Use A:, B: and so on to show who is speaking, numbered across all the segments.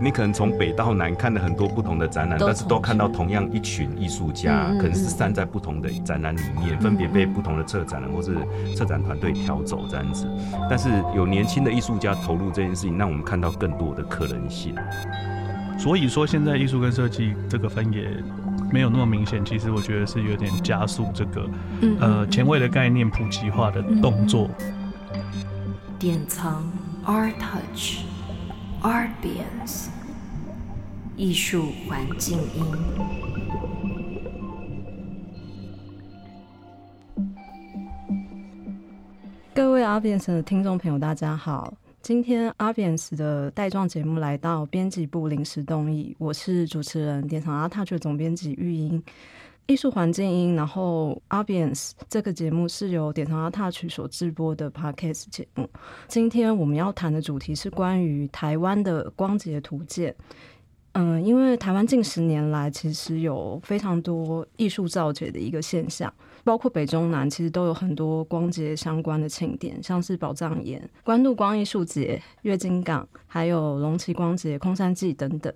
A: 你可能从北到南看了很多不同的展览，但是都看到同样一群艺术家，可能是散在不同的展览里面，分别被不同的策展人或是策展团队挑走这样子。但是有年轻的艺术家投入这件事情，让我们看到更多的可能性。
B: 所以说，现在艺术跟设计这个分野没有那么明显，其实我觉得是有点加速这个呃前卫的概念普及化的动作。
C: 典藏 Art Touch Art Bience 艺术环境音。
D: 各位 Art Bience 的听众朋友，大家好！今天 Art Bience 的带状节目来到编辑部临时动议，我是主持人典藏 Art Touch 总编辑玉英。艺术环境音，然后 Ambience 这个节目是由典藏 Touch 所制播的 Podcast 节目。今天我们要谈的主题是关于台湾的光节图鉴。嗯，因为台湾近十年来其实有非常多艺术造节的一个现象，包括北中南其实都有很多光节相关的庆典，像是宝藏岩、关渡光艺术节、月经港，还有龙旗光节、空山祭等等。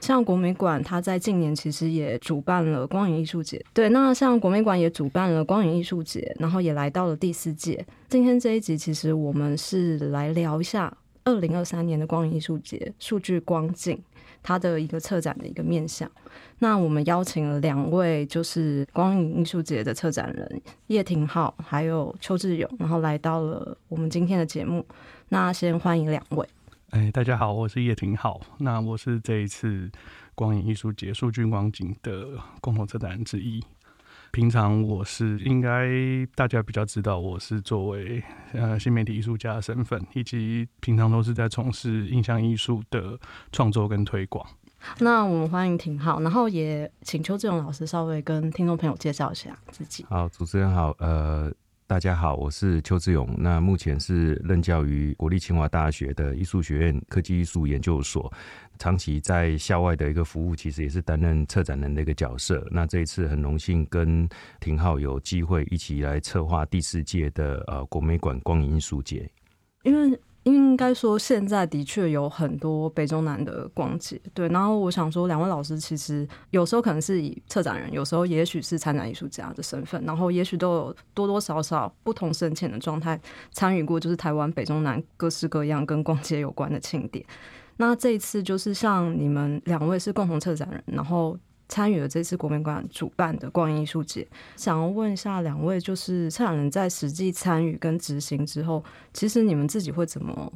D: 像国美馆，它在近年其实也主办了光影艺术节。对，那像国美馆也主办了光影艺术节，然后也来到了第四届。今天这一集，其实我们是来聊一下二零二三年的光影艺术节数据光镜它的一个策展的一个面向。那我们邀请了两位，就是光影艺术节的策展人叶廷浩还有邱志勇，然后来到了我们今天的节目。那先欢迎两位。
B: 哎，大家好，我是叶廷浩。那我是这一次光影艺术节数据光景的共同策展人之一。平常我是应该大家比较知道，我是作为呃新媒体艺术家的身份，以及平常都是在从事印象艺术的创作跟推广。
D: 那我们欢迎廷浩，然后也请邱志勇老师稍微跟听众朋友介绍一下自己。
A: 好，主持人好，呃。大家好，我是邱志勇。那目前是任教于国立清华大学的艺术学院科技艺术研究所，长期在校外的一个服务，其实也是担任策展人的一个角色。那这一次很荣幸跟廷浩有机会一起来策划第四届的呃国美馆光影艺术节，
D: 因为。应该说，现在的确有很多北中南的光节，对。然后我想说，两位老师其实有时候可能是以策展人，有时候也许是参展艺术家的身份，然后也许都有多多少少不同深浅的状态参与过，就是台湾北中南各式各样跟光节有关的庆典。那这一次就是像你们两位是共同策展人，然后。参与了这次国美馆主办的光影艺术节，想要问一下两位，就是策展人在实际参与跟执行之后，其实你们自己会怎么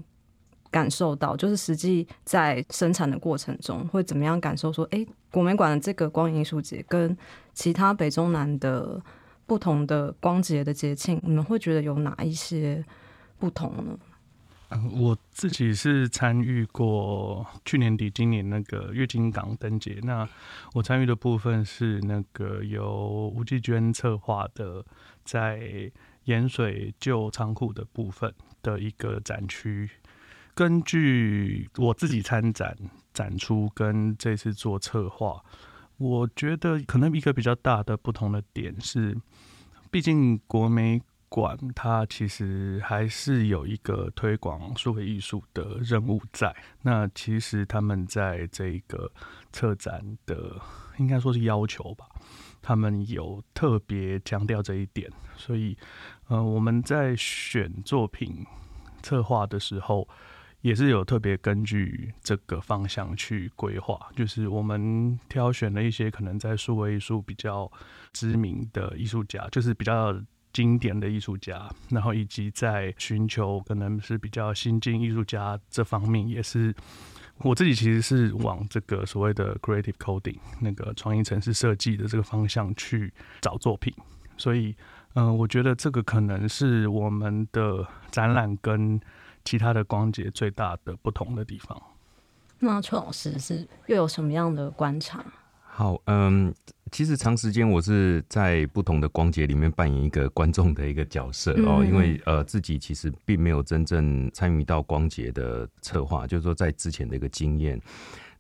D: 感受到？就是实际在生产的过程中，会怎么样感受？说，哎，国美馆的这个光影艺术节跟其他北中南的不同的光节的节庆，你们会觉得有哪一些不同呢？
B: 我自己是参与过去年底、今年那个月经港灯节。那我参与的部分是那个由吴继娟策划的，在盐水旧仓库的部分的一个展区。根据我自己参展展出跟这次做策划，我觉得可能一个比较大的不同的点是，毕竟国美。馆它其实还是有一个推广数位艺术的任务在。那其实他们在这个策展的应该说是要求吧，他们有特别强调这一点。所以，呃，我们在选作品策划的时候，也是有特别根据这个方向去规划。就是我们挑选了一些可能在数位艺术比较知名的艺术家，就是比较。经典的艺术家，然后以及在寻求可能是比较新进艺术家这方面，也是我自己其实是往这个所谓的 creative coding 那个创意城市设计的这个方向去找作品。所以，嗯，我觉得这个可能是我们的展览跟其他的光节最大的不同的地方。
D: 那邱老师是又有什么样的观察？
A: 好，嗯。其实长时间我是在不同的光节里面扮演一个观众的一个角色哦，因为呃自己其实并没有真正参与到光节的策划，就是说在之前的一个经验。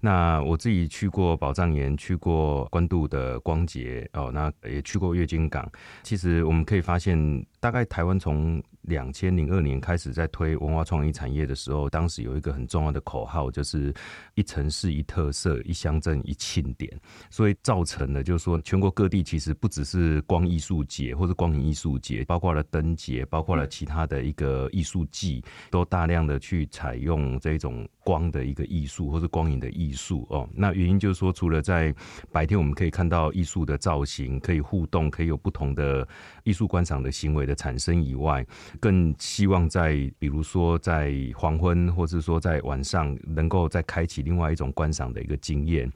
A: 那我自己去过宝藏岩，去过关渡的光节哦，那也去过月经港。其实我们可以发现，大概台湾从两千零二年开始在推文化创意产业的时候，当时有一个很重要的口号，就是一城市一特色，一乡镇一庆典。所以造成了就是说，全国各地其实不只是光艺术节或者光影艺术节，包括了灯节，包括了其他的一个艺术季，都大量的去采用这种光的一个艺术或者光影的艺术哦。那原因就是说，除了在白天我们可以看到艺术的造型，可以互动，可以有不同的艺术观赏的行为的产生以外，更希望在比如说在黄昏，或是说在晚上，能够再开启另外一种观赏的一个经验。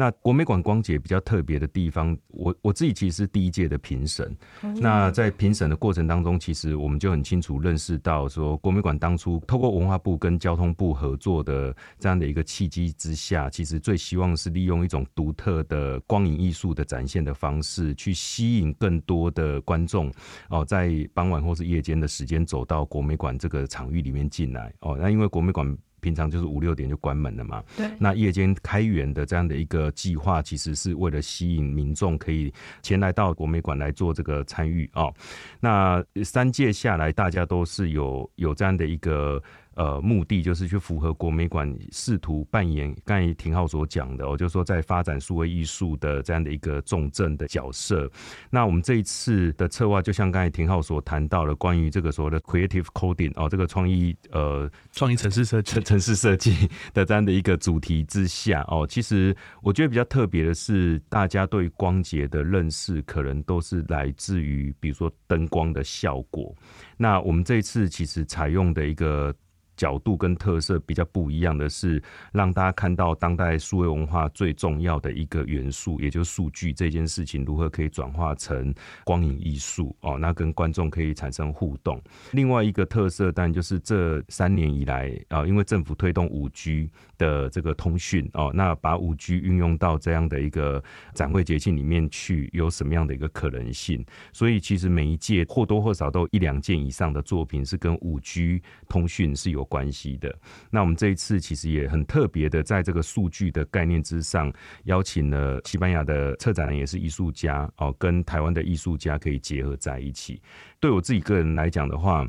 A: 那国美馆光节比较特别的地方，我我自己其实是第一届的评审。那在评审的过程当中，其实我们就很清楚认识到，说国美馆当初透过文化部跟交通部合作的这样的一个契机之下，其实最希望是利用一种独特的光影艺术的展现的方式，去吸引更多的观众哦，在傍晚或是夜间的时间走到国美馆这个场域里面进来哦。那因为国美馆。平常就是五六点就关门了嘛。
D: 对。
A: 那夜间开园的这样的一个计划，其实是为了吸引民众可以前来到国美馆来做这个参与哦。那三届下来，大家都是有有这样的一个。呃，目的就是去符合国美馆试图扮演刚才廷浩所讲的，我就说在发展数位艺术的这样的一个重镇的角色。那我们这一次的策划，就像刚才廷浩所谈到的，关于这个所谓的 creative coding 哦，这个创意呃
B: 创意城市设计
A: 城市设计的这样的一个主题之下哦，其实我觉得比较特别的是，大家对光节的认识可能都是来自于比如说灯光的效果。那我们这一次其实采用的一个。角度跟特色比较不一样的是，让大家看到当代数位文化最重要的一个元素，也就是数据这件事情如何可以转化成光影艺术哦，那跟观众可以产生互动。另外一个特色，但就是这三年以来啊，因为政府推动五 G 的这个通讯哦，那把五 G 运用到这样的一个展会节庆里面去，有什么样的一个可能性？所以其实每一届或多或少都一两件以上的作品是跟五 G 通讯是有。关系的，那我们这一次其实也很特别的，在这个数据的概念之上，邀请了西班牙的策展人，也是艺术家哦，跟台湾的艺术家可以结合在一起。对我自己个人来讲的话，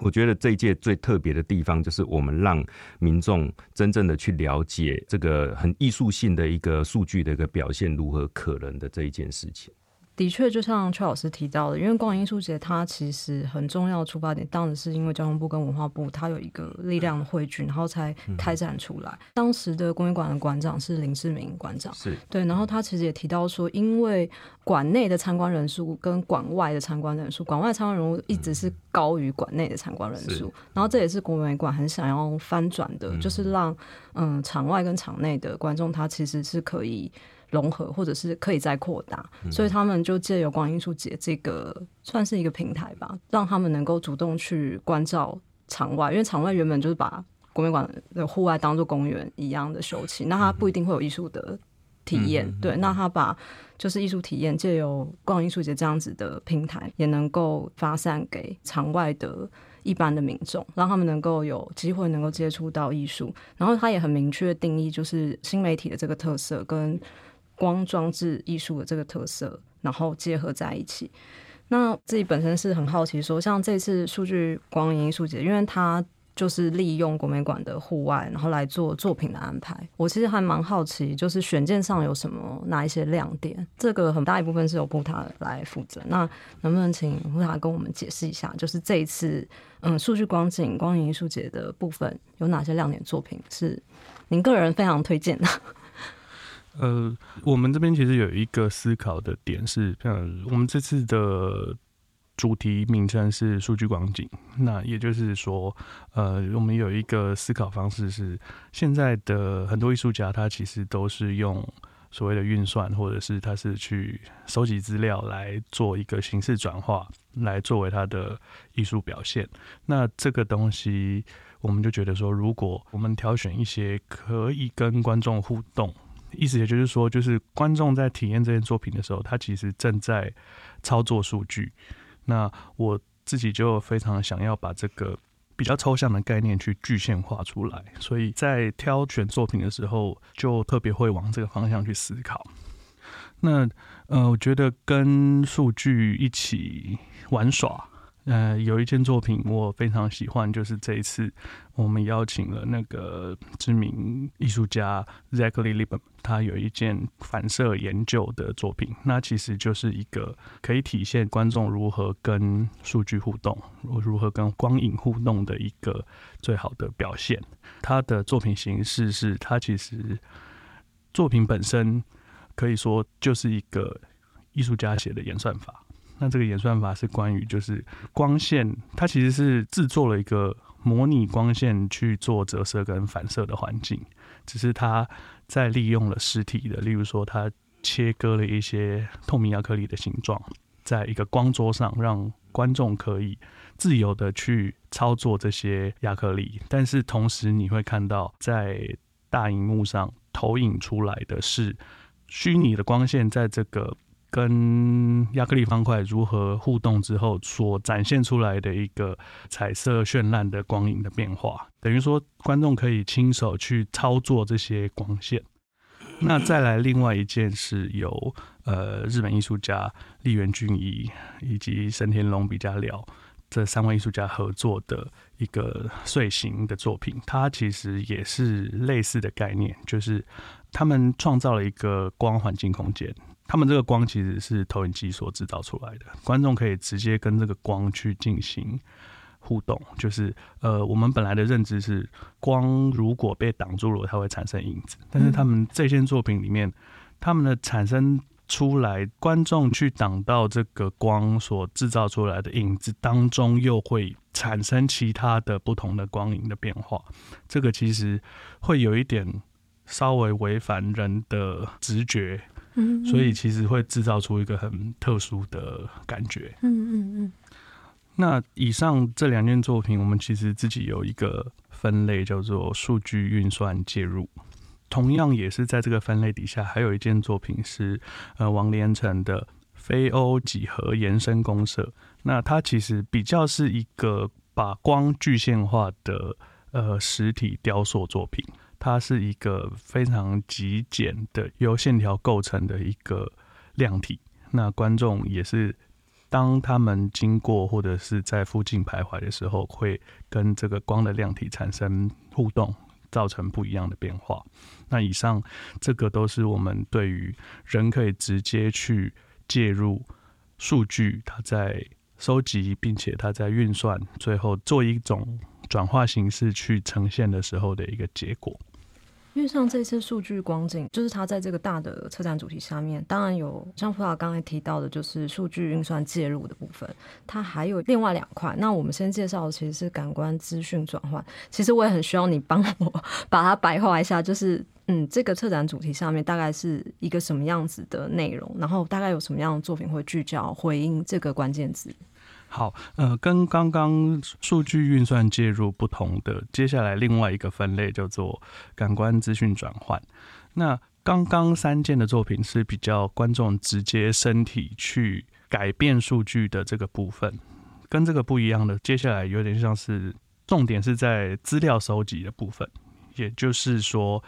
A: 我觉得这一届最特别的地方，就是我们让民众真正的去了解这个很艺术性的一个数据的一个表现如何可能的这一件事情。
D: 的确，就像邱老师提到的，因为光影艺术节它其实很重要的出发点，当然是因为交通部跟文化部它有一个力量的汇聚，然后才开展出来。当时的公园馆的馆长是林志明馆长，
A: 是
D: 对，然后他其实也提到说，因为馆内的参观人数跟馆外的参观人数，馆外参观人数一直是高于馆内的参观人数，然后这也是国美馆很想要翻转的，就是让嗯场外跟场内的观众他其实是可以。融合或者是可以再扩大，所以他们就借由光艺术节这个算是一个平台吧，让他们能够主动去关照场外，因为场外原本就是把国美馆的户外当做公园一样的休憩，那他不一定会有艺术的体验。对，那他把就是艺术体验借由光艺术节这样子的平台，也能够发散给场外的一般的民众，让他们能够有机会能够接触到艺术。然后他也很明确定义，就是新媒体的这个特色跟。光装置艺术的这个特色，然后结合在一起。那自己本身是很好奇，说像这次数据光影艺术节，因为它就是利用国美馆的户外，然后来做作品的安排。我其实还蛮好奇，就是选件上有什么哪一些亮点？这个很大一部分是由布塔来负责。那能不能请布塔跟我们解释一下，就是这一次嗯数据光景光影艺术节的部分有哪些亮点作品是您个人非常推荐的？
B: 呃，我们这边其实有一个思考的点是，像我们这次的主题名称是数据光景，那也就是说，呃，我们有一个思考方式是，现在的很多艺术家他其实都是用所谓的运算，或者是他是去收集资料来做一个形式转化，来作为他的艺术表现。那这个东西，我们就觉得说，如果我们挑选一些可以跟观众互动。意思也就是说，就是观众在体验这件作品的时候，他其实正在操作数据。那我自己就非常想要把这个比较抽象的概念去具现化出来，所以在挑选作品的时候，就特别会往这个方向去思考。那呃，我觉得跟数据一起玩耍。呃，有一件作品我非常喜欢，就是这一次我们邀请了那个知名艺术家 Zachary Liebman，他有一件反射研究的作品，那其实就是一个可以体现观众如何跟数据互动，如如何跟光影互动的一个最好的表现。他的作品形式是，他其实作品本身可以说就是一个艺术家写的演算法。那这个演算法是关于，就是光线，它其实是制作了一个模拟光线去做折射跟反射的环境，只是它在利用了实体的，例如说它切割了一些透明亚克力的形状，在一个光桌上，让观众可以自由的去操作这些亚克力，但是同时你会看到在大荧幕上投影出来的是虚拟的光线，在这个。跟亚克力方块如何互动之后，所展现出来的一个彩色绚烂的光影的变化，等于说观众可以亲手去操作这些光线。那再来另外一件是由呃日本艺术家立原俊一以及神田龙比较了这三位艺术家合作的一个碎形的作品，它其实也是类似的概念，就是他们创造了一个光环境空间。他们这个光其实是投影机所制造出来的，观众可以直接跟这个光去进行互动。就是呃，我们本来的认知是光如果被挡住了，它会产生影子。但是他们这件作品里面，他们的产生出来，观众去挡到这个光所制造出来的影子当中，又会产生其他的不同的光影的变化。这个其实会有一点稍微违反人的直觉。嗯，所以其实会制造出一个很特殊的感觉。嗯嗯嗯。那以上这两件作品，我们其实自己有一个分类叫做数据运算介入。同样也是在这个分类底下，还有一件作品是呃王连成的非欧几何延伸公社。那它其实比较是一个把光具现化的呃实体雕塑作品。它是一个非常极简的由线条构成的一个量体，那观众也是当他们经过或者是在附近徘徊的时候，会跟这个光的量体产生互动，造成不一样的变化。那以上这个都是我们对于人可以直接去介入数据，它在收集，并且它在运算，最后做一种转化形式去呈现的时候的一个结果。
D: 因为像这次数据光景，就是它在这个大的车展主题下面，当然有像普老刚才提到的，就是数据运算介入的部分，它还有另外两块。那我们先介绍的其实是感官资讯转换。其实我也很需要你帮我 把它白话一下，就是嗯，这个策展主题上面大概是一个什么样子的内容，然后大概有什么样的作品会聚焦回应这个关键字。
B: 好，呃，跟刚刚数据运算介入不同的，接下来另外一个分类叫做感官资讯转换。那刚刚三件的作品是比较观众直接身体去改变数据的这个部分，跟这个不一样的，接下来有点像是重点是在资料收集的部分，也就是说，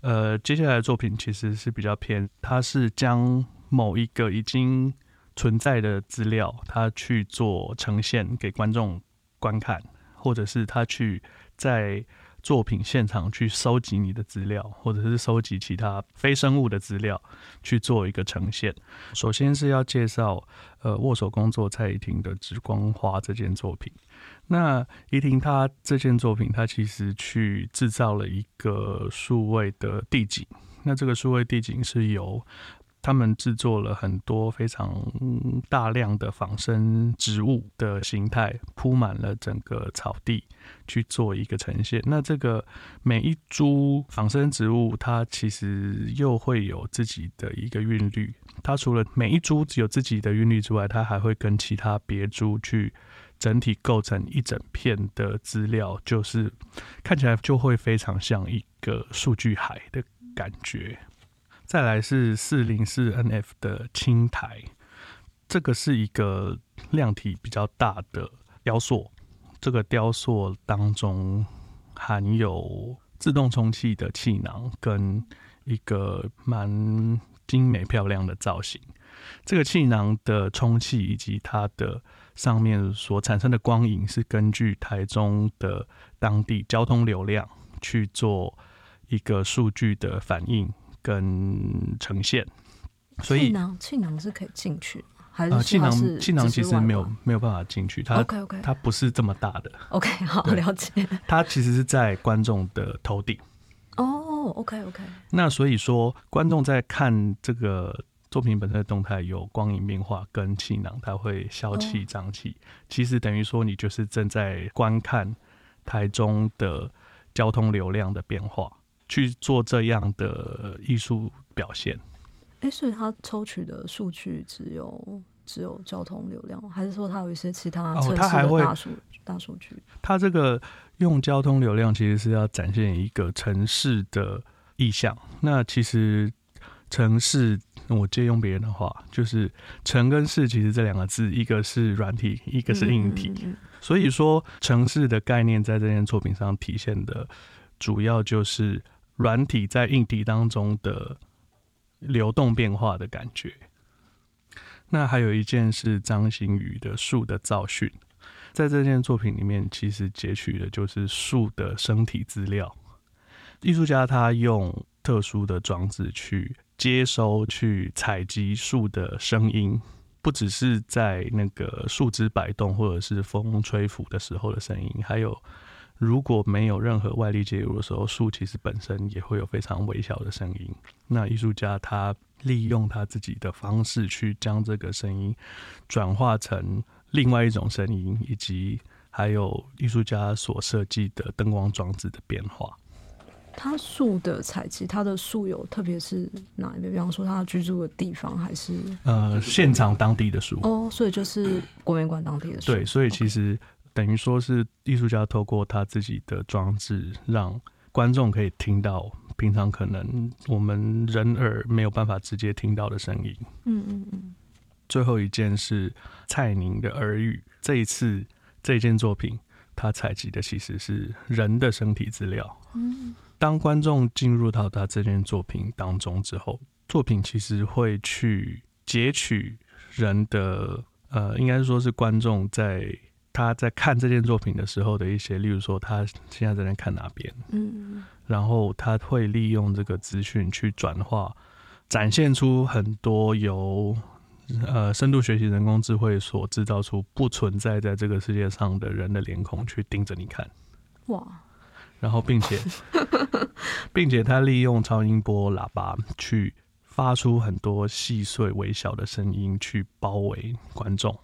B: 呃，接下来的作品其实是比较偏，它是将某一个已经存在的资料，他去做呈现给观众观看，或者是他去在作品现场去收集你的资料，或者是收集其他非生物的资料去做一个呈现。首先是要介绍，呃，握手工作蔡依婷的《紫光花》这件作品。那依婷她这件作品，她其实去制造了一个数位的地景。那这个数位地景是由他们制作了很多非常大量的仿生植物的形态，铺满了整个草地去做一个呈现。那这个每一株仿生植物，它其实又会有自己的一个韵律。它除了每一株有自己的韵律之外，它还会跟其他别株去整体构成一整片的资料，就是看起来就会非常像一个数据海的感觉。再来是四零四 NF 的青苔，这个是一个量体比较大的雕塑，这个雕塑当中含有自动充气的气囊跟一个蛮精美漂亮的造型。这个气囊的充气以及它的上面所产生的光影，是根据台中的当地交通流量去做一个数据的反应跟呈现。所以
D: 气囊气囊是可以进去，还是
B: 呃，气囊气囊其实没有没有办法进去，它
D: OK OK
B: 它不是这么大的，
D: OK 好了解
B: 它其实是在观众的头顶。
D: 哦 OK OK
B: 那所以说，观众在看这个作品本身的动态，有光影变化跟气囊，它会消气
D: 哦
B: 胀气。其实等于说，你就是正在观看台中的交通流量的变化，去做这样的艺术表现。
D: 哎，所以他抽取的数据只有只有交通流量，还是说他有一些其他
B: 哦
D: 城市
B: 它还会
D: 的大数大数据？
B: 他这个用交通流量其实是要展现一个城市的意象。那其实城市，我借用别人的话，就是城跟市，其实这两个字，一个是软体，一个是硬体。所以说，城市的概念在这件作品上体现的，主要就是软体在硬体当中的流动变化的感觉。那还有一件是张馨予的树的造训，在这件作品里面，其实截取的就是树的身体资料。艺术家他用特殊的装置去接收、去采集树的声音，不只是在那个树枝摆动或者是风吹拂的时候的声音，还有如果没有任何外力介入的时候，树其实本身也会有非常微小的声音。那艺术家他利用他自己的方式去将这个声音转化成另外一种声音，以及还有艺术家所设计的灯光装置的变化。
D: 它树的采集，它的树有特别是哪一边？比方说他居住的地方，还是
B: 呃，现场当地的树，
D: 哦，所以就是国美馆当地的树。
B: 对，所以其实等于说是艺术家透过他自己的装置，让观众可以听到平常可能我们人耳没有办法直接听到的声音。
D: 嗯嗯嗯，
B: 最后一件是蔡宁的耳语，这一次这件作品，他采集的其实是人的身体资料。
D: 嗯，
B: 当观众进入到他这件作品当中之后，作品其实会去截取人的，呃，应该说是观众在他在看这件作品的时候的一些，例如说他现在在那看哪边，
D: 嗯。
B: 然后他会利用这个资讯去转化，展现出很多由呃深度学习人工智慧所制造出不存在在这个世界上的人的脸孔去盯着你看，
D: 哇，
B: 然后并且 并且他利用超音波喇叭去发出很多细碎微小的声音去包围观众，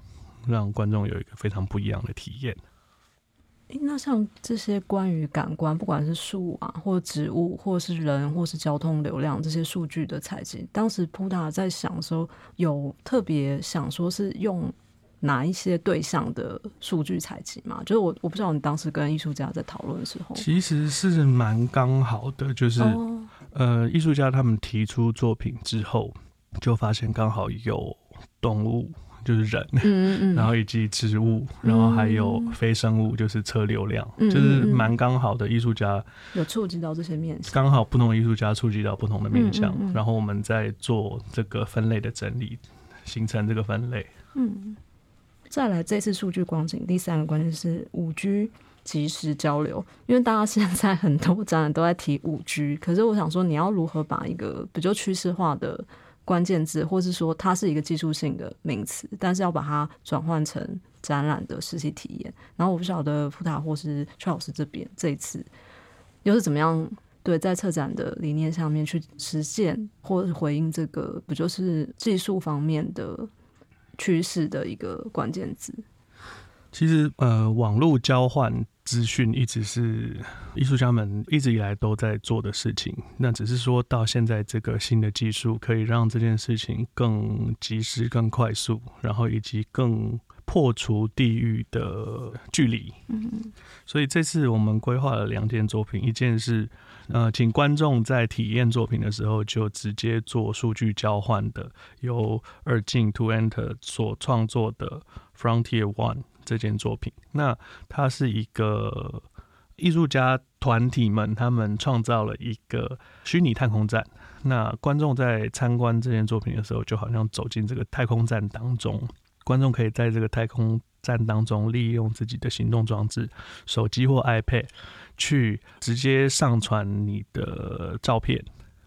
B: 让观众有一个非常不一样的体验。
D: 那像这些关于感官，不管是树啊，或植物，或是人，或是交通流量这些数据的采集，当时普达在想的时候，有特别想说是用哪一些对象的数据采集吗？就是我我不知道你当时跟艺术家在讨论的时候，
B: 其实是蛮刚好的，就是。
D: 哦，
B: 呃，艺术家他们提出作品之后，就发现刚好有动物，就是人，
D: 嗯嗯嗯，
B: 然后以及植物，然后还有非生物，就是车流量，
D: 嗯
B: 就是蛮刚好的。艺术家
D: 有触及到这些面向，
B: 刚好不同的艺术家触及到不同的面向，
D: 嗯嗯嗯。
B: 然后我们再做这个分类的整理，形成这个分类。
D: 嗯，再来这次数据光景，第三个关键是五 G 及时交流，因为大家现在很多展览都在提五 G，可是我想说，你要如何把一个比较趋势化的关键字，或是说它是一个技术性的名词，但是要把它转换成展览的实际体验。然后我不晓得普塔或是邱老师这边这一次又是怎么样。对，在策展的理念上面去实现，或是回应这个，不就是技术方面的趋势的一个关键字。
B: 其实，呃，网络交换资讯一直是艺术家们一直以来都在做的事情。那只是说到现在，这个新的技术可以让这件事情更及时、更快速，然后以及更破除地域的距离。
D: 嗯
B: 所以这次我们规划了两件作品，一件是呃，请观众在体验作品的时候就直接做数据交换的，由二进 To Enter 所创作的 Frontier One 这件作品。那它是一个艺术家团体们他们创造了一个虚拟太空站。那观众在参观这件作品的时候，就好像走进这个太空站当中，观众可以在这个太空站当中利用自己的行动装置，手机或 iPad 去直接上传你的照片，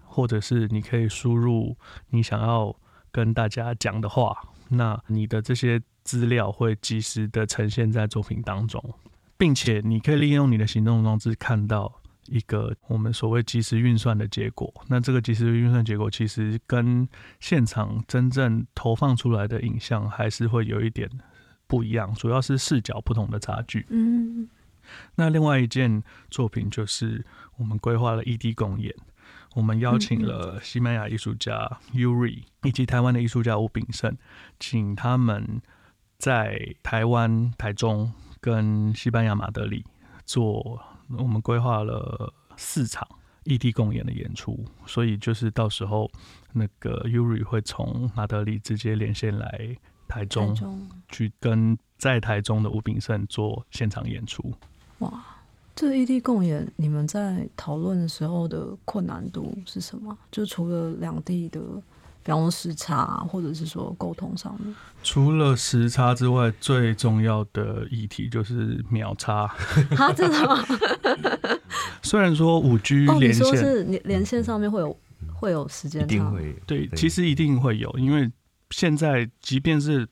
B: 或者是你可以输入你想要跟大家讲的话，那你的这些资料会及时的呈现在作品当中，并且你可以利用你的行动装置看到。一个我们所谓即时运算的结果，那这个即时运算结果其实跟现场真正投放出来的影像还是会有一点不一样，主要是视角不同的差距。
D: 嗯
B: 那另外一件作品就是我们规划了异地公演，我们邀请了西班牙艺术家 Yuri 以及台湾的艺术家吴炳胜，请他们在台湾台中跟西班牙马德里做，我们规划了四场异地共演的演出，所以就是到时候那个 Yuri 会从马德里直接连线来台中，
D: 台中
B: 去跟在台中的吴炳胜做现场演出。
D: 哇，这异地共演，你们在讨论的时候的困难度是什么？就除了两地的，比方说时差，或者是说沟通上面。
B: 除了时差之外，最重要的议题就是秒差。
D: 啊，真的吗？
B: 虽然说五 G
D: 哦，你
B: 连线，
D: 说是连连线上面会有会有时间差，
A: 定会
B: 对，其实一定会有，因为现在即便是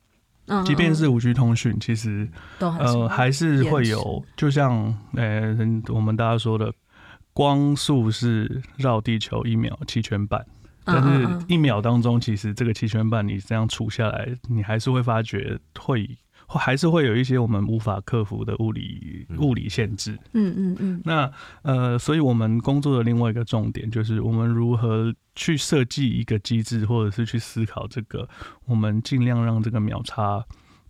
D: 嗯，
B: 即便是
D: 嗯
B: 五 G 通讯，其实
D: 都还
B: 呃还是会有，就像呃我们大家说的，光速是绕地球一秒七圈半。但是一秒当中，其实这个七圈半你这样除下来，你还是会发觉会会还是会有一些我们无法克服的物理
A: 嗯
B: 物理限制。
D: 嗯嗯嗯
B: 那呃，所以我们工作的另外一个重点就是我们如何去设计一个机制，或者是去思考这个，我们尽量让这个秒差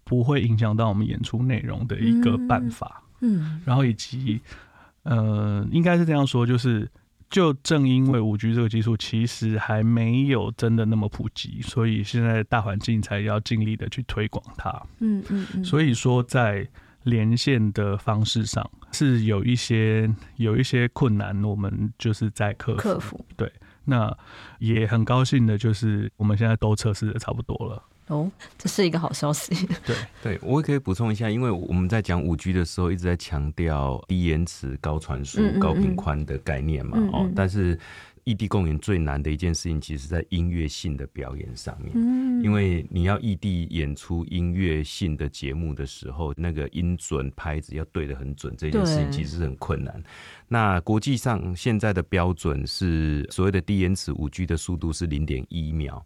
B: 不会影响到我们演出内容的一个办法。
D: 嗯
B: 然后以及呃，应该是这样说，就是就正因为五 G 这个技术其实还没有真的那么普及，所以现在大环境才要尽力的去推广它。
D: 嗯嗯嗯，
B: 所以说，在连线的方式上是有一些有一些困难，我们就是在克服。
D: 克服
B: 那也很高兴的，就是我们现在都测试的差不多了。
D: 哦，这是一个好消息。
B: 对，
A: 对，我也可以补充一下，因为我们在讲五 G 的时候，一直在强调低延迟、高传输
D: 嗯嗯、
A: 高频宽的概念嘛。哦但是异地共演最难的一件事情，其实在音乐性的表演上面。
D: 嗯，
A: 因为你要异地演出音乐性的节目的时候，那个音准拍子要对的很准，这件事情其实是很困难。那国际上现在的标准是所谓的低延迟五 G 的速度是零点一秒。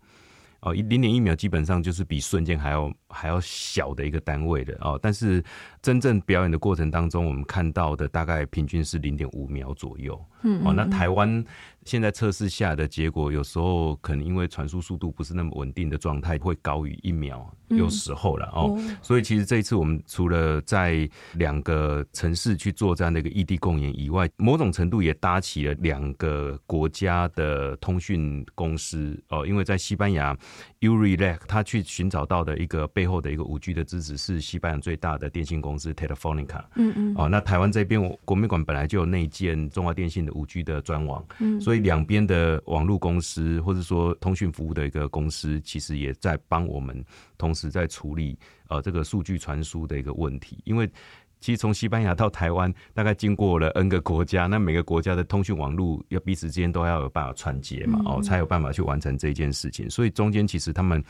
A: 哦，零点一秒基本上就是比瞬间还要还要小的一个单位的哦。但是真正表演的过程当中，我们看到的大概平均是零点五秒左右。
D: 嗯
A: 哦，那台湾现在测试下的结果，有时候可能因为传输速度不是那么稳定的状态，会高于一秒，
D: 嗯
A: 有时候了哦。
D: 哦
A: 所以其实这一次我们除了在两个城市去做这样的一个异地共演以外，某种程度也搭起了两个国家的通讯公司哦，因为在西班牙 Urilac 他去寻找到的一个背后的一个五 G 的支持是西班牙最大的电信公司 Telefonica。
D: 嗯嗯
A: 哦，那台湾这边我国美馆本来就有内建中华电信的五 G 的专网，
D: 嗯，
A: 所以两边的网络公司或者说通讯服务的一个公司，其实也在帮我们同时在处理呃这个数据传输的一个问题，因为。其实从西班牙到台湾，大概经过了 N 个国家，那每个国家的通讯网络要彼此之间都要有办法串接嘛，哦，才有办法去完成这件事情。所以中间其实他们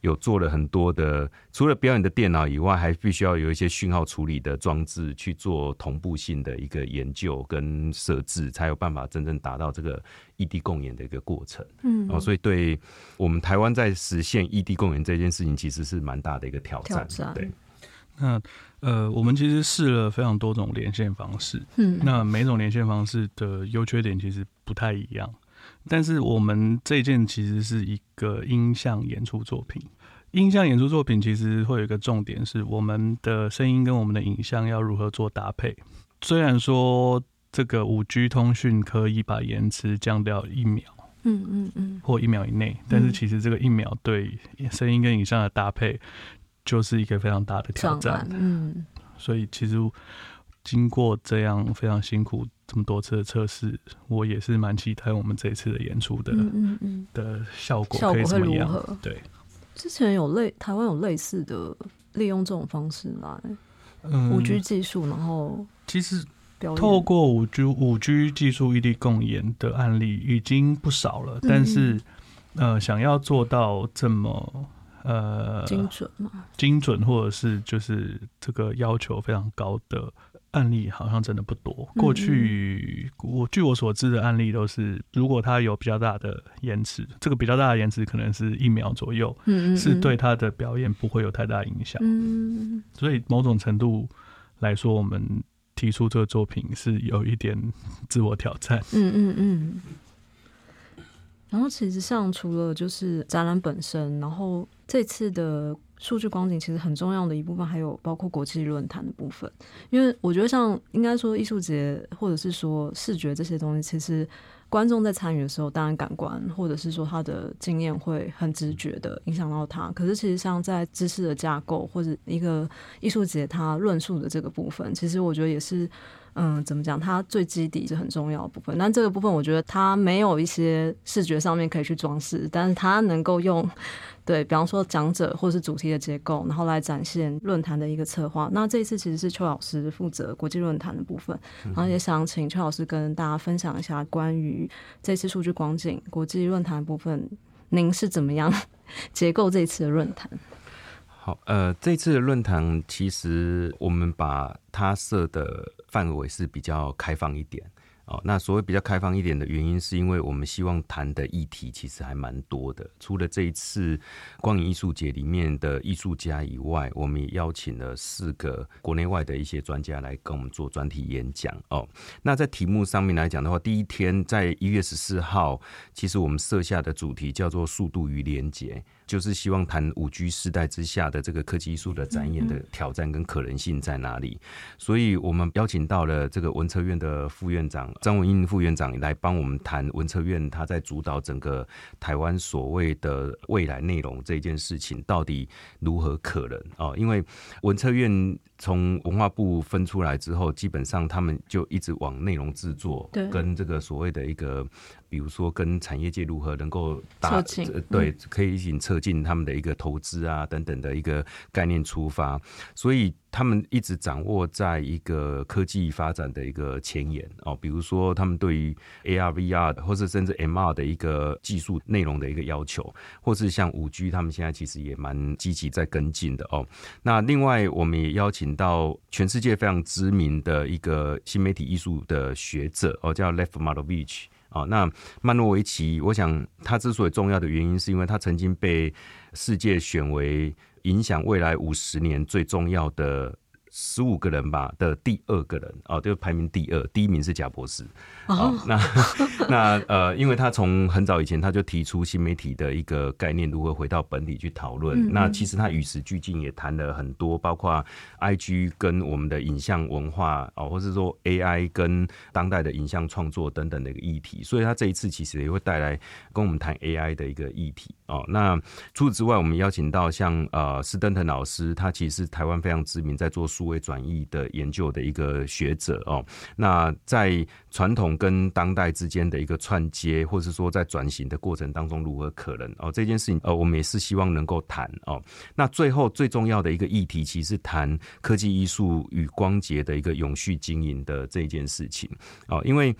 A: 有做了很多的，除了表演的电脑以外，还必须要有一些讯号处理的装置去做同步性的一个研究跟设置，才有办法真正达到这个异地共演的一个过程。
D: 嗯
A: 哦，所以对我们台湾在实现异地共演这件事情，其实是蛮大的一个挑战。
D: 挑战
A: 对，
B: 那呃，我们其实试了非常多种连线方式，
D: 嗯。
B: 那每种连线方式的优缺点其实不太一样，但是我们这件其实是一个音像演出作品，音像演出作品其实会有一个重点，是我们的声音跟我们的影像要如何做搭配。虽然说这个五 G 通讯可以把延迟降掉一秒，
D: 嗯嗯嗯，
B: 或一秒以内，但是其实这个一秒对声音跟影像的搭配就是一个非常大的挑战。
D: 嗯，
B: 所以其实经过这样非常辛苦这么多次的测试，我也是蛮期待我们这一次的演出的
D: 嗯嗯，
B: 的效果可以怎么样？对。
D: 之前有类台湾有类似的利用这种方式来
B: 嗯。
D: 五 G 技术，然后
B: 其实透过五 G 五 G 技术异地共演的案例已经不少了，
D: 嗯。
B: 但是呃，想要做到这么呃
D: 精准嘛，
B: 精准，或者是就是这个要求非常高的案例，好像真的不多。
D: 嗯
B: 过去我据我所知的案例都是，如果它有比较大的延迟，这个比较大的延迟可能是一秒左右，
D: 嗯嗯，
B: 是
D: 嗯
B: 对他的表演不会有太大影响。
D: 嗯，
B: 所以某种程度来说，我们提出这个作品是有一点自我挑战。
D: 嗯嗯嗯。然后其实像除了就是展览本身，然后这次的数据光景其实很重要的一部分，还有包括国际论坛的部分。因为我觉得像应该说艺术节或者是说视觉这些东西，其实观众在参与的时候，当然感官或者是说他的经验会很直觉的影响到他。可是其实像在知识的架构或者一个艺术节它论述的这个部分，其实我觉得也是。嗯，怎么讲？它最基底是很重要的部分，但这个部分我觉得它没有一些视觉上面可以去装饰，但是它能够用对，比方说讲者或是主题的结构，然后来展现论坛的一个策划。那这一次其实是邱老师负责国际论坛的部分，然后也想请邱老师跟大家分享一下关于这次数据光景国际论坛的部分，您是怎么样 结构这一次的论坛？
A: 好，呃，这次的论坛其实我们把它设的范围是比较开放一点哦。那所谓比较开放一点的原因，是因为我们希望谈的议题其实还蛮多的。除了这一次光影艺术节里面的艺术家以外，我们也邀请了四个国内外的一些专家来跟我们做专题演讲哦。那在题目上面来讲的话，第一天在一月十四号，其实我们设下的主题叫做“速度与连接”。就是希望谈五 G 时代之下的这个科技艺术的展演的挑战跟可能性在哪里，所以我们邀请到了这个文策院的副院长张文英副院长来帮我们谈文策院他在主导整个台湾所谓的未来内容这件事情到底如何可能哦？因为文策院从文化部分出来之后，基本上他们就一直往内容制作跟这个所谓的一个。比如说，跟产业界如何能够
D: 策进
A: 呃对，可以一起策进他们的一个投资啊等等的一个概念出发，所以他们一直掌握在一个科技发展的一个前沿哦。比如说，他们对于 AR、VR 或者甚至 MR 的一个技术内容的一个要求，或是像五 G，他们现在其实也蛮积极在跟进的哦。那另外，我们也邀请到全世界非常知名的一个新媒体艺术的学者哦，叫 Lev Malovich。哦，那曼诺维奇，我想他之所以重要的原因，是因为他曾经被世界选为影响未来五十年最重要的十五个人吧的第二个人哦，就排名第二，第一名是贾博士。哦，那 那呃，因为他从很早以前他就提出新媒体的一个概念，如何回到本体去讨论。
D: 嗯嗯
A: 那其实他与时俱进，也谈了很多，包括 I G 跟我们的影像文化哦，或是说 A I 跟当代的影像创作等等的一个议题。所以他这一次其实也会带来跟我们谈 A I 的一个议题哦。那除此之外，我们邀请到像呃斯登腾老师，他其实是台湾非常知名在做数位转译的研究的一个学者哦。那在传统跟当代之间的一个串接，或者说在转型的过程当中如何可能哦，这件事情呃，我们也是希望能够谈哦。那最后最重要的一个议题，其实谈科技艺术与光节的一个永续经营的这件事情哦，因为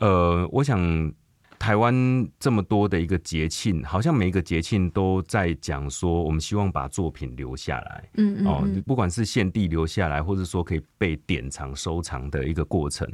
A: 呃，我想。台湾这么多的一个节庆，好像每一个节庆都在讲说，我们希望把作品留下来。
D: 嗯嗯
A: 哦
D: 嗯，
A: 不管是献地留下来，或者说可以被典藏收藏的一个过程。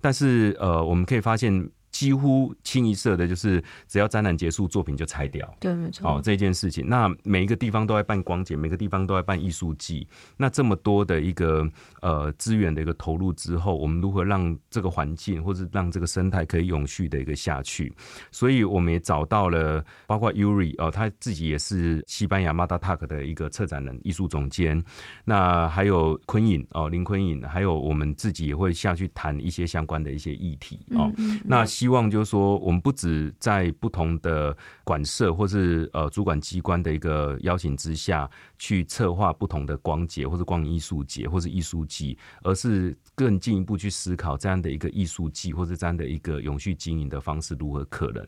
A: 但是呃，我们可以发现。几乎清一色的，就是只要展览结束，作品就拆掉。
D: 对，没错。
A: 哦，这件事情，那每一个地方都在办光节，每个地方都在办艺术季。那这么多的一个呃资源的一个投入之后，我们如何让这个环境或者让这个生态可以永续的一个下去？所以我们也找到了，包括 Uri 哦，他自己也是西班牙 m a d a t a k 的一个策展人、艺术总监。那还有昆颖哦，林昆颖，还有我们自己也会下去谈一些相关的一些议题哦。那希希望就是说，我们不止在不同的馆舍或是呃主管机关的一个邀请之下去策划不同的光节或者光影艺术节或是艺术季，而是更进一步去思考这样的一个艺术季或是这样的一个永续经营的方式如何可能。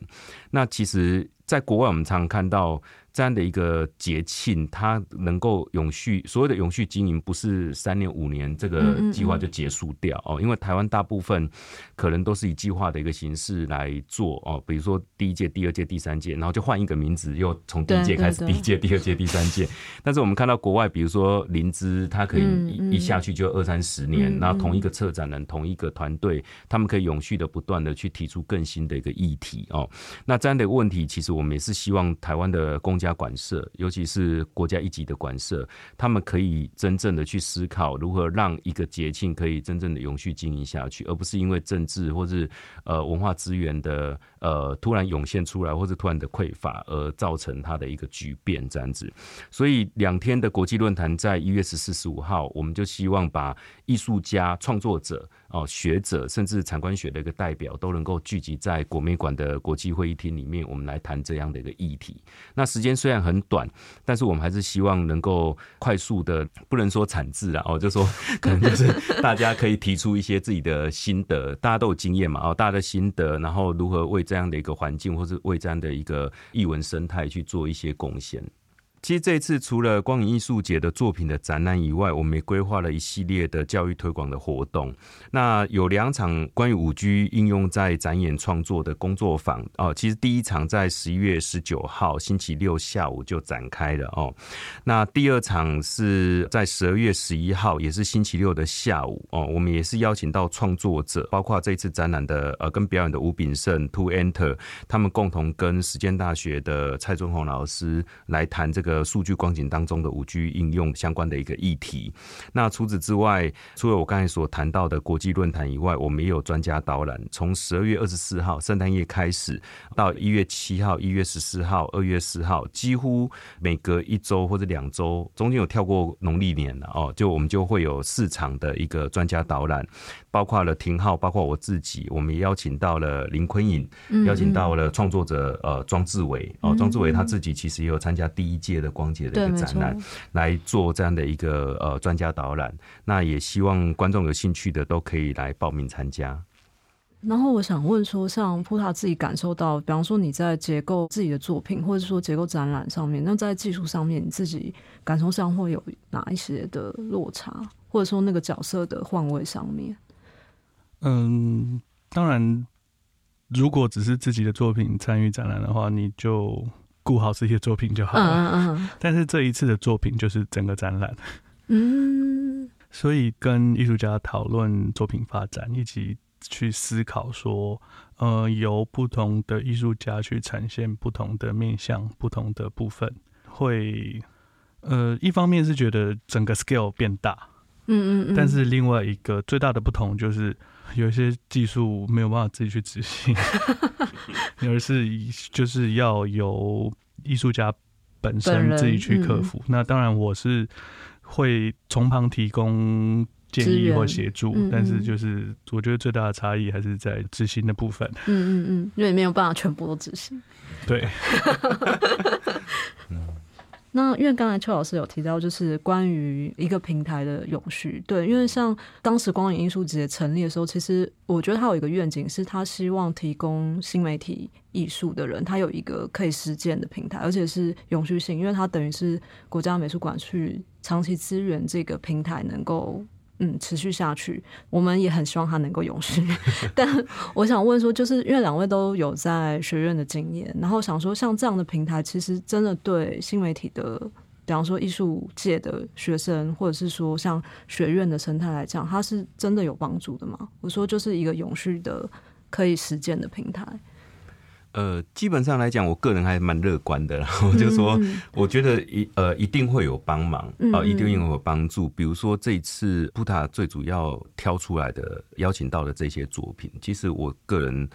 A: 那其实，在国外我们常常看到。这样的一个节庆，它能够永续，所谓的永续经营，不是三年五年这个计划就结束掉哦。因为台湾大部分可能都是以计划的一个形式来做哦，比如说第一届、第二届、第三届，然后就换一个名字，又从第一届开始，第一届、第二届、第三届。但是我们看到国外，比如说林芝，它可以一下去就二三十年，然后同一个策展人、同一个团队，他们可以永续的不断的去提出更新的一个议题哦。那这样的问题，其实我们也是希望台湾的公家馆舍，尤其是国家一级的馆舍，他们可以真正的去思考如何让一个节庆可以真正的永续经营下去，而不是因为政治或是呃文化资源的呃突然涌现出来，或者突然的匮乏而造成它的一个巨变这样子。所以两天的国际论坛在一月十四、十五号，我们就希望把艺术家、创作者。哦，学者甚至产官学的一个代表都能够聚集在国美馆的国际会议厅里面，我们来谈这样的一个议题。那时间虽然很短，但是我们还是希望能够快速的，不能说产制啊，哦，就说可能就是大家可以提出一些自己的心得，大家都有经验嘛，哦，大家的心得，然后如何为这样的一个环境，或是为这样的一个译文生态去做一些贡献。其实这一次除了光影艺术节的作品的展览以外，我们也规划了一系列的教育推广的活动。那有两场关于五 G 应用在展演创作的工作坊哦。其实第一场在十一月十九号星期六下午就展开了哦。那第二场是在十二月十一号，也是星期六的下午哦。我们也是邀请到创作者，包括这次展览的呃跟表演的吴炳胜 To Enter，他们共同跟实践大学的蔡尊宏老师来谈这个。的数据光景当中的五 G 应用相关的一个议题。那除此之外，除了我刚才所谈到的国际论坛以外，我们也有专家导览。从十二月二十四号圣诞夜开始，到一月七号、一月十四号、二月四号，几乎每隔一周或者两周，中间有跳过农历年了哦，就我们就会有市场的一个专家导览，包括了廷浩，包括我自己，我们也邀请到了林坤颖，邀请到了创作者呃庄志伟哦，庄志伟他自己其实也有参加第一届。的光节的一个展览，来做这样的一个呃专家导览，那也希望观众有兴趣的都可以来报名参加。
D: 然后我想问说，像普塔自己感受到，比方说你在结构自己的作品，或者说结构展览上面，那在技术上面你自己感受上会有哪一些的落差，或者说那个角色的换位上面？
B: 嗯，当然，如果只是自己的作品参与展览的话，你就。顾好这些作品就好了。嗯嗯嗯。但是这一次的作品就是整个展览。嗯。所以跟艺术家讨论作品发展，以及去思考说，呃，由不同的艺术家去呈现不同的面向、不同的部分，会，呃，一方面是觉得整个 scale 变大。嗯嗯嗯。但是另外一个最大的不同就是。有一些技术没有办法自己去执行，而是就是要由艺术家本身自己去克服。那当然，我是会从旁提供建议或协助，但是就是我觉得最大的差异还是在执行的部分。
D: 嗯嗯嗯，因为没有办法全部都执行。
B: 对。
D: 那因为刚才邱老师有提到，就是关于一个平台的永续，对，因为像当时光影艺术节成立的时候，其实我觉得它有一个愿景，是他希望提供新媒体艺术的人，他有一个可以实践的平台，而且是永续性，因为它等于是国家美术馆去长期资源这个平台能够。嗯，持续下去，我们也很希望它能够永续。但我想问说，就是因为两位都有在学院的经验，然后想说，像这样的平台，其实真的对新媒体的，比方说艺术界的学生，或者是说像学院的生态来讲，它是真的有帮助的吗？我说，就是一个永续的可以实践的平台？
A: 呃，基本上来讲，我个人还蛮乐观的，然后就说，我觉得一呃一定会有帮忙啊，一定会有帮助。比如说这一次布塔最主要挑出来的、邀请到的这些作品，其实我个人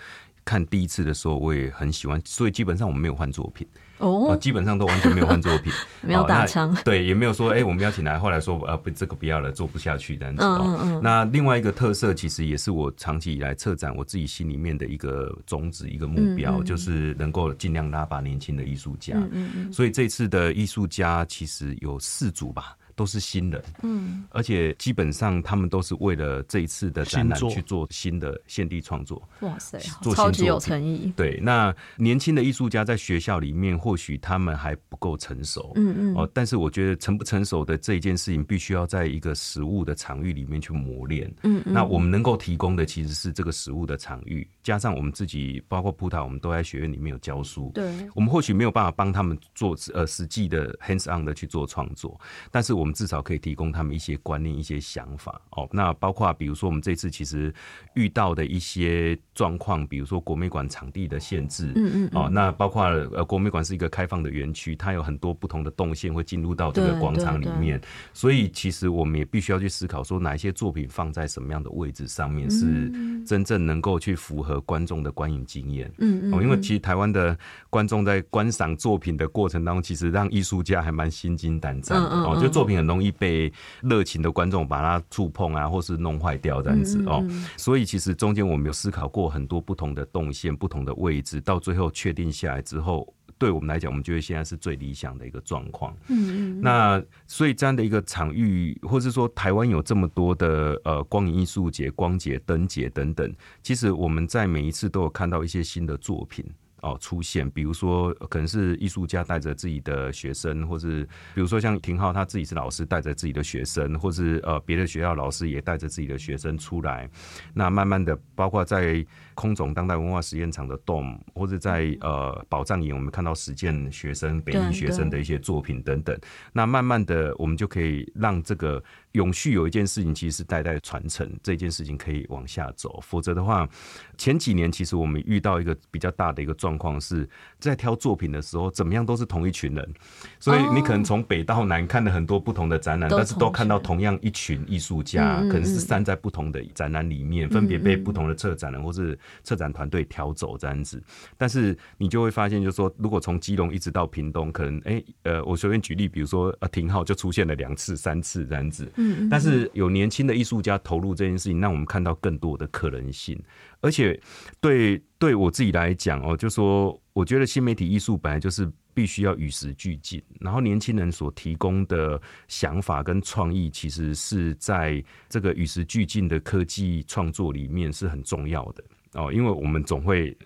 A: 看第一次的时候，我也很喜欢，所以基本上我们没有换作品。哦，基本上都完全没有换作品，
D: 没有打枪，
A: 对，也没有说，哎，我们邀请来，后来说，呃，不，这个不要了，做不下去这样子。嗯嗯。那另外一个特色，其实也是我长期以来策展我自己心里面的一个宗旨、一个目标，就是能够尽量拉拔年轻的艺术家。嗯嗯。所以这次的艺术家其实有四组吧。都是新人，嗯，而且基本上他们都是为了这一次的展览去做新的献地创作。哇塞，做
D: 超级有诚意。
A: 对，那年轻的艺术家在学校里面，或许他们还不够成熟，嗯嗯，哦，但是我觉得成不成熟的这一件事情，必须要在一个实物的场域里面去磨练。嗯嗯，那我们能够提供的其实是这个实物的场域，加上我们自己，包括葡萄，我们都在学院里面有教书。
D: 对，
A: 我们或许没有办法帮他们做呃实际的 hands on 的去做创作，但是我。我们至少可以提供他们一些观念、一些想法哦。那包括比如说，我们这次其实遇到的一些状况，比如说国美馆场地的限制，嗯嗯，哦，那包括呃，国美馆是一个开放的园区，它有很多不同的动线会进入到这个广场里面，所以其实我们也必须要去思考，说哪一些作品放在什么样的位置上面，是真正能够去符合观众的观影经验。嗯嗯，哦因为其实台湾的观众在观赏作品的过程当中，其实让艺术家还蛮心惊胆战的哦，就作品。很容易被热情的观众把它触碰啊，或是弄坏掉这样子哦。所以其实中间我们有思考过很多不同的动线、不同的位置，到最后确定下来之后，对我们来讲，我们觉得现在是最理想的一个状况。嗯嗯。那所以这样的一个场域，或是说台湾有这么多的呃光影艺术节、光节、灯节等等，其实我们在每一次都有看到一些新的作品。哦，出现，比如说可能是艺术家带着自己的学生，或是比如说像廷浩他自己是老师，带着自己的学生，或是呃别的学校老师也带着自己的学生出来，那慢慢的，包括在。空总当代文化实验场的 Dom，或者在呃宝藏营，我们看到实践学生、北艺学生的一些作品等等。那慢慢的，我们就可以让这个永续有一件事情，其实是代代传承这件事情可以往下走。否则的话，前几年其实我们遇到一个比较大的一个状况，是在挑作品的时候，怎么样都是同一群人，所以你可能从北到南看了很多不同的展览，但是都看到同样一群艺术家，可能是散在不同的展览里面，分别被不同的策展人或是策展团队挑走这样子，但是你就会发现，就是说，如果从基隆一直到屏东，可能哎，呃，我随便举例，比如说呃，廷浩就出现了两次、三次这样子。嗯，但是有年轻的艺术家投入这件事情，让我们看到更多的可能性。而且对对我自己来讲哦，就说我觉得新媒体艺术本来就是必须要与时俱进，然后年轻人所提供的想法跟创意，其实是在这个与时俱进的科技创作里面是很重要的。哦，因为我们总会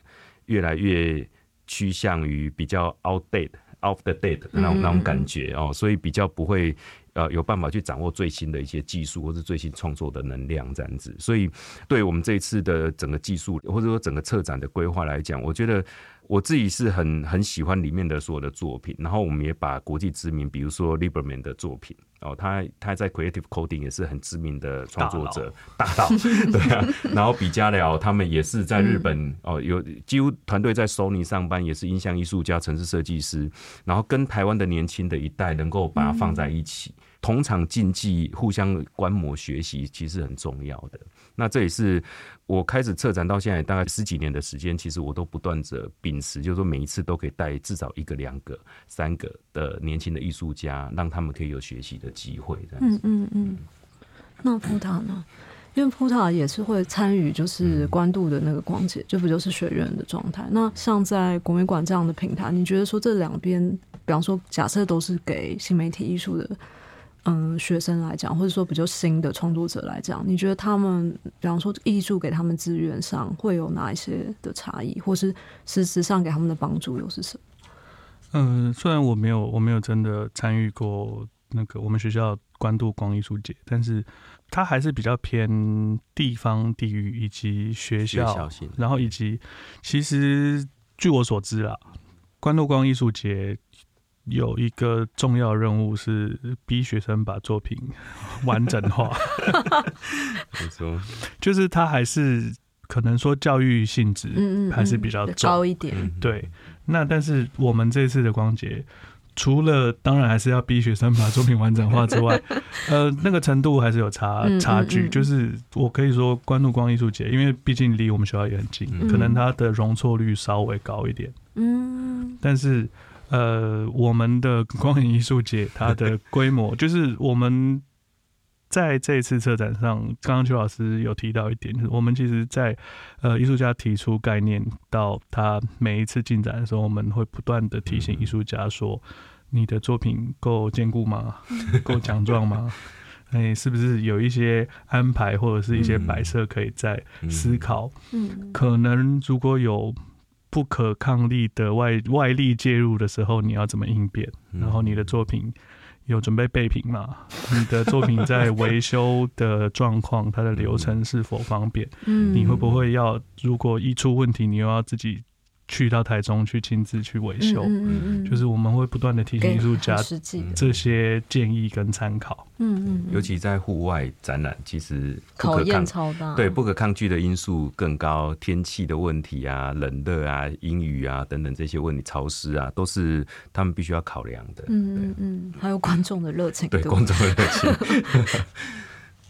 A: 越来越趋向于比较 outdate、off the date 那种那种感觉哦，所以比较不会呃有办法去掌握最新的一些技术或是最新创作的能量这样子。所以对我们这一次的整个技术或者说整个策展的规划来讲，我觉得。我自己是很很喜欢里面的所有的作品，然后我们也把国际知名，比如说 Liberman 的作品哦，他他在 Creative Coding 也是很知名的创作者大佬，对啊，然后比加了他们也是在日本哦，有几乎团队在 Sony 上班，也是音像艺术家、城市设计师，然后跟台湾的年轻的一代能够把它放在一起，同场竞技，互相观摩学习，其实很重要的。那这也是我开始策展到现在大概十几年的时间，其实我都不断着秉持，就是说每一次都可以带至少一个、两个、三个的年轻的艺术家，让他们可以有学习的机会。这样子。嗯嗯嗯。
D: 那葡萄呢？因为葡萄也是会参与，就是关渡的那个光节，就不就是学院的状态。那像在国美馆这样的平台，你觉得说这两边，比方说假设都是给新媒体艺术的。嗯，学生来讲，或者说比较新的创作者来讲，你觉得他们，比方说艺术给他们资源上会有哪一些的差异，或是实质上给他们的帮助又是什么？
B: 嗯，虽然我没有，我没有真的参与过那个我们学校关渡光艺术节，但是它还是比较偏地方地域以及学校，然后以及其实据我所知啊，关渡光艺术节。有一个重要任务是逼学生把作品 完整化。
A: 没错，
B: 就是他还是可能说教育性质
D: 嗯嗯，
B: 还是比较
D: 嗯
B: 重。
D: 高一点。
B: 对，那但是我们这次的光节，除了当然还是要逼学生把作品完整化之外，呃，那个程度还是有差
D: 嗯
B: 差距。
D: 嗯嗯。
B: 就是我可以说，关渡光艺术节，因为毕竟离我们学校也很近，
A: 嗯。
B: 可能它的容错率稍微高一点，
D: 嗯。
B: 但是呃，我们的光影艺术节它的规模，就是我们。在这一次策展上，刚刚邱老师有提到一点，就是我们其实在，呃艺术家提出概念到他每一次进展的时候，我们会不断的提醒艺术家说，你的作品够坚固吗？够强壮吗？哎，是不是有一些安排或者是一些摆设可以在思考？
D: 嗯
B: 可能如果有不可抗力的外外力介入的时候，你要怎么应变？
A: 嗯
B: 然后你的作品有准备备品吗？你的作品在维修的状况，它的流程是否方便？
D: 嗯
B: 你会不会要如果一出问题，你又要自己去到台中去亲自去维修？
D: 嗯嗯嗯
B: 就是我们会不断的提醒
D: 给
B: 艺术家这些建议跟参考。
D: 嗯嗯，嗯。
A: 尤其在户外展览，其实不
D: 考验超大，
A: 对不可抗拒的因素更高，天气的问题啊、冷热啊、阴雨啊等等这些问题，潮湿啊，都是他们必须要考量的。
D: 嗯嗯嗯，还有观众的热情
A: 对
D: 度，
A: 观众的热情，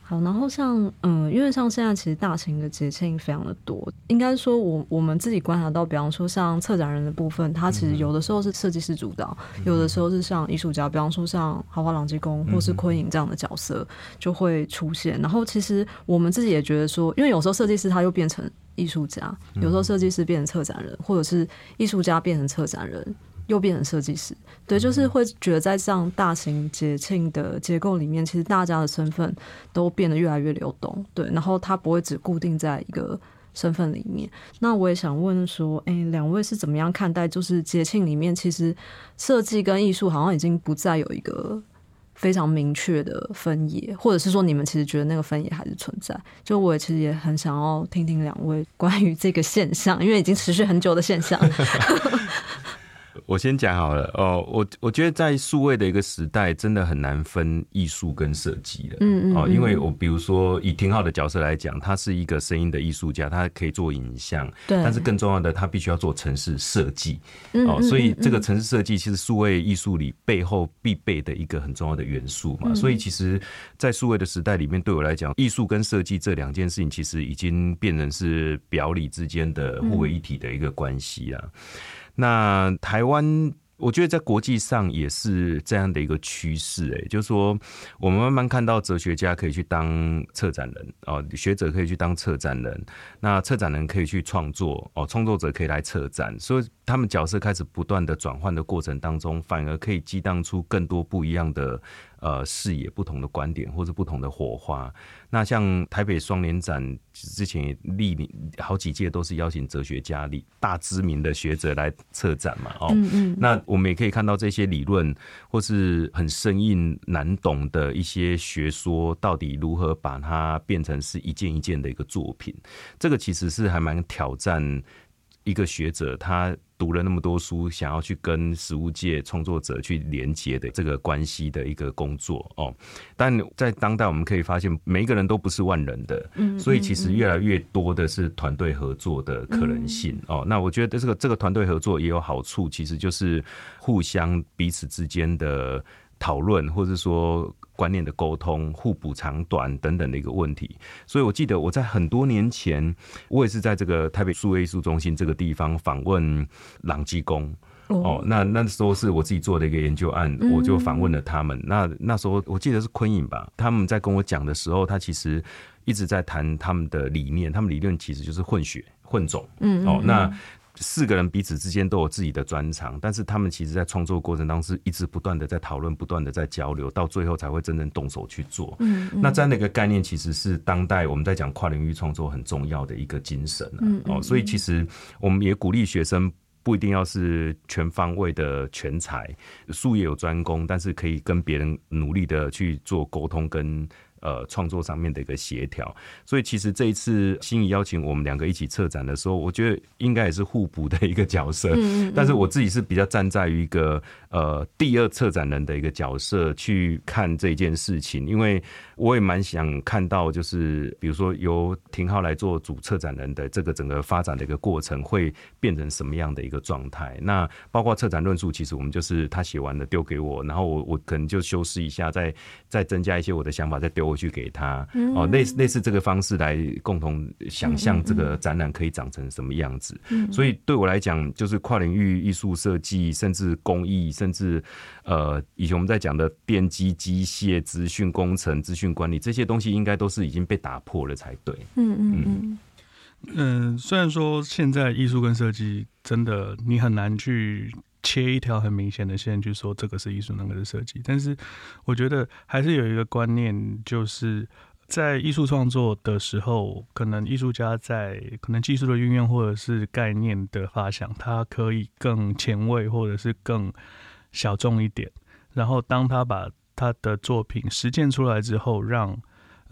D: 好，然后像嗯，因为像现在其实大型的节庆非常的多，应该说我我们自己观察到，比方说像策展人的部分，它其实有的时候是设计师主导，有的时候是像艺术家，比方说像豪华朗基宫或是昆影这样的角色就会出现。然后其实我们自己也觉得说，因为有时候设计师他又变成艺术家，有时候设计师变成策展人，或者是艺术家变成策展人。又变成设计师，对，就是会觉得在这样大型节庆的结构里面，其实大家的身份都变得越来越流动，对，然后它不会只固定在一个身份里面。那我也想问说，哎、两位是怎么样看待？就是节庆里面，其实设计跟艺术好像已经不再有一个非常明确的分野，或者是说你们其实觉得那个分野还是存在？就我其实也很想要听听两位关于这个现象，因为已经持续很久的现象。
A: 我先讲好了哦，我我觉得在数位的一个时代，真的很难分艺术跟设计了。
D: 嗯嗯
A: 哦，因为我比如说以廷浩的角色来讲，他是一个声音的艺术家，他可以做影像，
D: 对，
A: 但是更重要的，他必须要做城市设计。哦，所以这个
D: 嗯
A: 城市设计其实数位艺术里背后必备的一个很重要的元素嘛。
D: 嗯
A: 所以其实，在数位的时代里面，对我来讲，艺术跟设计这两件事情，其实已经变成是表里之间的互为一体的一个关系啊。那台湾。我觉得在国际上也是这样的一个趋势，哎，就是说，我们慢慢看到哲学家可以去当策展人哦，学者可以去当策展人，那策展人可以去创作哦，创作者可以来策展，所以他们角色开始不断的转换的过程当中，反而可以激荡出更多不一样的呃视野、不同的观点或者不同的火花。那像台北双年展之前也历年好几届都是邀请哲学家、里大知名的学者来策展嘛，哦，
D: 嗯嗯，
A: 那我们也可以看到这些理论或是很生硬难懂的一些学说，到底如何把它变成是一件一件的一个作品？这个其实是还蛮挑战一个学者他。读了那么多书，想要去跟实物界创作者去连接的这个关系的一个工作哦，但在当代我们可以发现，每一个人都不是万人的，
D: 嗯
A: 所以其实越来越多的是团队合作的可能性哦。那我觉得这个这个团队合作也有好处，其实就是互相彼此之间的讨论，或者说观念的沟通、互补长短等等的一个问题。所以我记得我在很多年前，我也是在这个台北数位艺术中心这个地方访问朗基公。哦，那那时候是我自己做的一个研究案，我就访问了他们。那那时候我记得是昆影吧，他们在跟我讲的时候，他其实一直在谈他们的理念，他们理论其实就是混血混种。
D: 嗯
A: 哦，那四个人彼此之间都有自己的专长，但是他们其实在创作过程当中是一直不断的在讨论，不断的在交流，到最后才会真正动手去做。
D: 嗯，
A: 那这样的一个概念，其实是当代我们在讲跨领域创作很重要的一个精神啊。
D: 嗯嗯
A: 哦，所以其实我们也鼓励学生。不一定要是全方位的全才，术业有专攻，但是可以跟别人努力的去做沟通跟呃创作上面的一个协调。所以其实这一次心仪邀请我们两个一起策展的时候，我觉得应该也是互补的一个角色。嗯嗯。但是我自己是比较站在于一个呃第二策展人的一个角色去看这件事情，因为我也蛮想看到，就是比如说由廷浩来做主策展人的这个整个发展的一个过程会变成什么样的一个状态。那包括策展论述，其实我们就是他写完了丢给我，然后我我可能就修饰一下，再再增加一些我的想法，再丢回去给他。哦，类似类似这个方式来共同想象这个展览可以长成什么样子。所以对我来讲，就是跨领域艺术设计，甚至工艺，甚至呃以前我们在讲的电机、机械、资讯工程、资讯管理这些东西，应该都是已经被打破了才对。嗯嗯
B: 嗯。嗯，虽然说现在艺术跟设计真的你很难去切一条很明显的线，去说这个是艺术，那个是设计，但是我觉得还是有一个观念，就是在艺术创作的时候，可能艺术家在可能技术的运用或者是概念的发想，它可以更前卫或者是更小众一点。然后当他把他的作品实践出来之后，让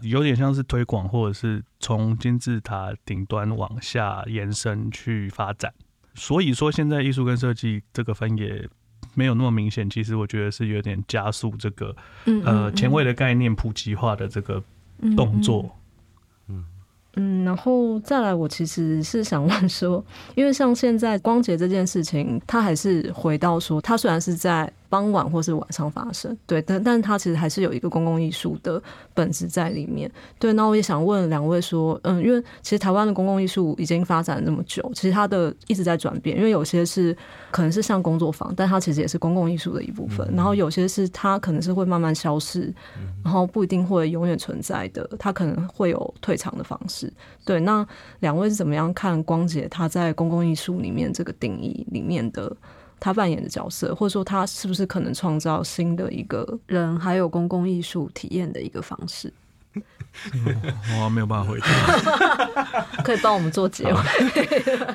B: 有点像是推广，或者是从金字塔顶端往下延伸去发展。所以说，现在艺术跟设计这个分野没有那么明显。其实我觉得是有点加速这个呃前卫的概念普及化的这个动作。
D: 嗯嗯，然后再来，我其实是想问说，因为像现在光洁这件事情，它还是回到说，它虽然是在。傍晚或是晚上发生，对，但但是它其实还是有一个公共艺术的本质在里面，对。那我也想问两位说，嗯，因为其实台湾的公共艺术已经发展那么久，其实它的一直在转变，因为有些是可能是像工作坊，但它其实也是公共艺术的一部分，然后有些是它可能是会慢慢消失，然后不一定会永远存在的，它可能会有退场的方式，对。那两位是怎么样看光姐她在公共艺术里面这个定义里面的？他扮演的角色，或者说他是不是可能创造新的一个人，还有公共艺术体验的一个方式？
B: 我没有办法回答，
D: 可以帮我们做结尾。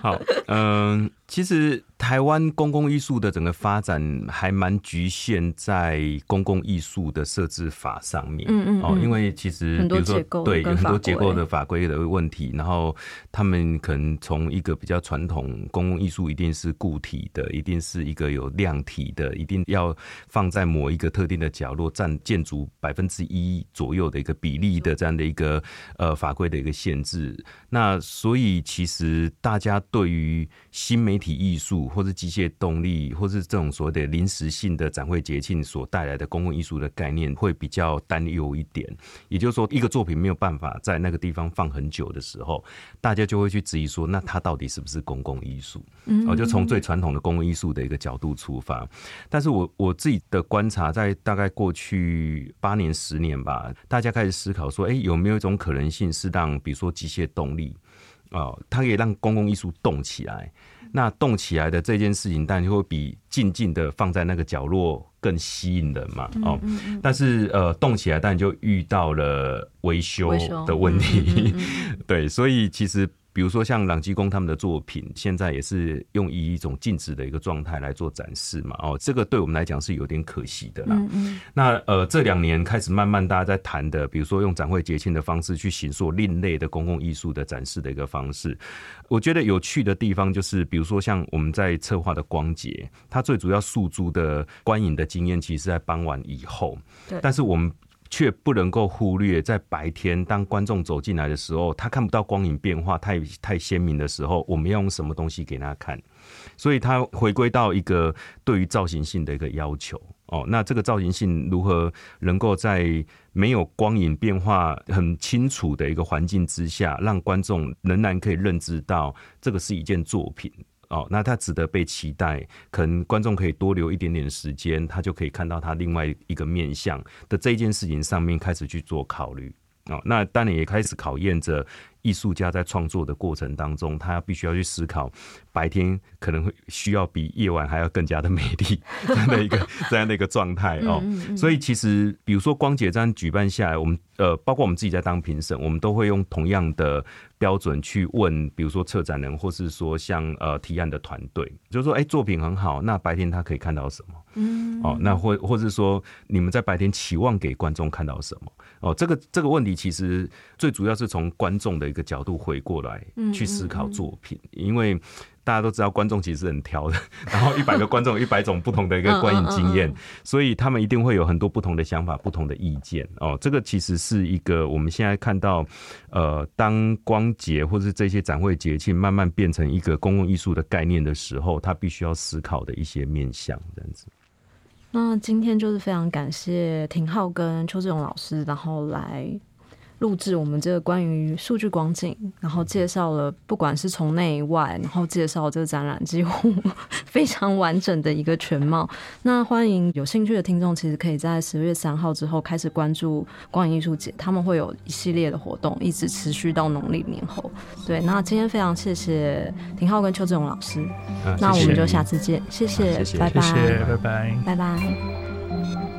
A: 好，嗯，其实。台湾公共艺术的整个发展还蛮局限在公共艺术的设置法上面，嗯嗯哦，因为其实比如说对有很多结构的法规的问题，然后他们可能从一个比较传统公共艺术一定是固体的，一定是一个有量体的，一定要放在某一个特定的角落占建筑百分之一左右的一个比例的这样的一个呃法规的一个限制。那所以其实大家对于新媒体艺术或是机械动力，或是这种所谓的临时性的展会节庆所带来的公共艺术的概念，会比较担忧一点。也就是说，一个作品没有办法在那个地方放很久的时候，大家就会去质疑说，那它到底是不是公共艺术？嗯哦，就从最传统的公共艺术的一个角度出发。但是我我自己的观察，在大概过去八年、十年吧，大家开始思考说，哎，有没有一种可能性，是让比如说机械动力啊，它可以让公共艺术动起来？那动起来的这件事情，当然就会比静静的放在那个角落更吸引人嘛。哦，但是呃，动起来，当然就遇到了维修的问题。对，所以其实。比如说像朗基公他们的作品，现在也是用以一种静止的一个状态来做展示嘛。哦，这个对我们来讲是有点可惜的啦。那呃，这两年开始慢慢大家在谈的，比如说用展会节庆的方式去形塑另类的公共艺术的展示的一个方式，我觉得有趣的地方就是，比如说像我们在策划的光节，它最主要诉诸的观影的经验，其实在傍晚以后。
D: 对，
A: 但是我们。却不能够忽略，在白天当观众走进来的时候，他看不到光影变化太太鲜明的时候，我们要用什么东西给他看？所以，他回归到一个对于造型性的一个要求哦。那这个造型性如何能够在没有光影变化很清楚的一个环境之下，让观众仍然可以认知到这个是一件作品？哦，那他值得被期待，可能观众可以多留一点点时间，他就可以看到他另外一个面向的这件事情上面开始去做考虑。哦，那当然也开始考验着艺术家在创作的过程当中，他必须要去思考白天可能会需要比夜晚还要更加的美丽 这样的一个这样的一个状态哦。所以其实，比如说光姐这样举办下来，我们呃，包括我们自己在当评审，我们都会用同样的标准去问，比如说策展人，或是说像呃提案的团队，就是说，哎，作品很好，那白天他可以看到什么？嗯，哦，那或或是说，你们在白天期望给观众看到什么？哦，这个这个问题其实最主要是从观众的一个角度回过来去思考作品，因为大家都知道观众其实很挑的，然后一百个观众 一百种不同的一个观影经验，所以他们一定会有很多不同的想法、不同的意见。哦，这个其实是一个我们现在看到，呃，当光节或者是这些展会节庆慢慢变成一个公共艺术的概念的时候，他必须要思考的一些面向，这样子。
D: 那今天就是非常感谢廷浩跟邱志勇老师，然后来。录制我们这个关于数据光景，然后介绍了不管是从内外，然后介绍这个展览几乎非常完整的一个全貌。那欢迎有兴趣的听众，其实可以在十月三号之后开始关注光影艺术节，他们会有一系列的活动，一直持续到农历年后。对，那今天非常谢谢廷浩跟邱志勇老师，那我们就下次见，谢谢，拜拜，
B: 拜拜，
D: 拜拜。